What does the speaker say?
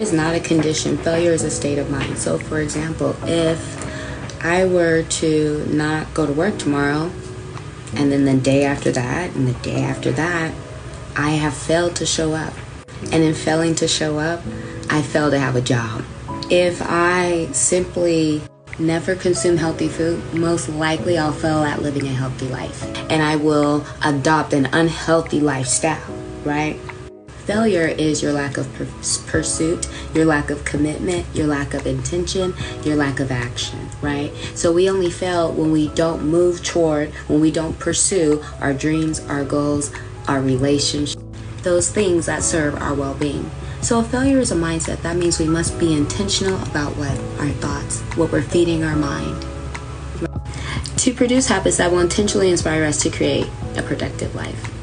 It's not a condition. Failure is a state of mind. So, for example, if I were to not go to work tomorrow, and then the day after that, and the day after that, I have failed to show up. And in failing to show up, I fail to have a job. If I simply never consume healthy food, most likely I'll fail at living a healthy life. And I will adopt an unhealthy lifestyle, right? Failure is your lack of pursuit, your lack of commitment, your lack of intention, your lack of action, right? So we only fail when we don't move toward, when we don't pursue our dreams, our goals, our relationships, those things that serve our well being. So, if failure is a mindset, that means we must be intentional about what our thoughts, what we're feeding our mind. To produce habits that will intentionally inspire us to create a productive life.